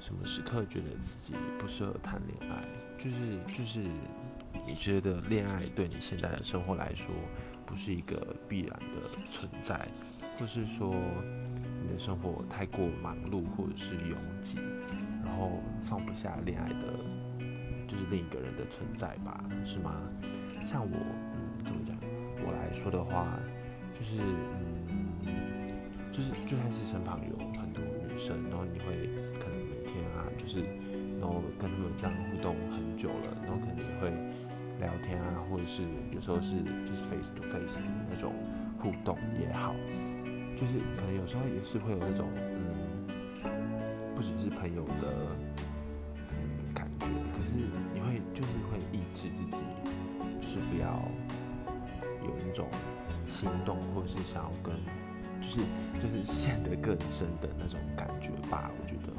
什么时刻觉得自己不适合谈恋爱？就是就是你觉得恋爱对你现在的生活来说不是一个必然的存在，或是说你的生活太过忙碌或者是拥挤，然后放不下恋爱的，就是另一个人的存在吧？是吗？像我，嗯，怎么讲？我来说的话，就是嗯，就是就算是身旁有很多女生，然后你会，就是然后跟他们这样互动很久了，然后可能也会聊天啊，或者是有时候是就是 face to face 的那种互动也好，就是可能有时候也是会有那种嗯，不只是朋友的感觉，可是你会就是会抑制自己，就是不要有那种心动或者是想要跟就是就是陷得更深的那种感觉吧，我觉得。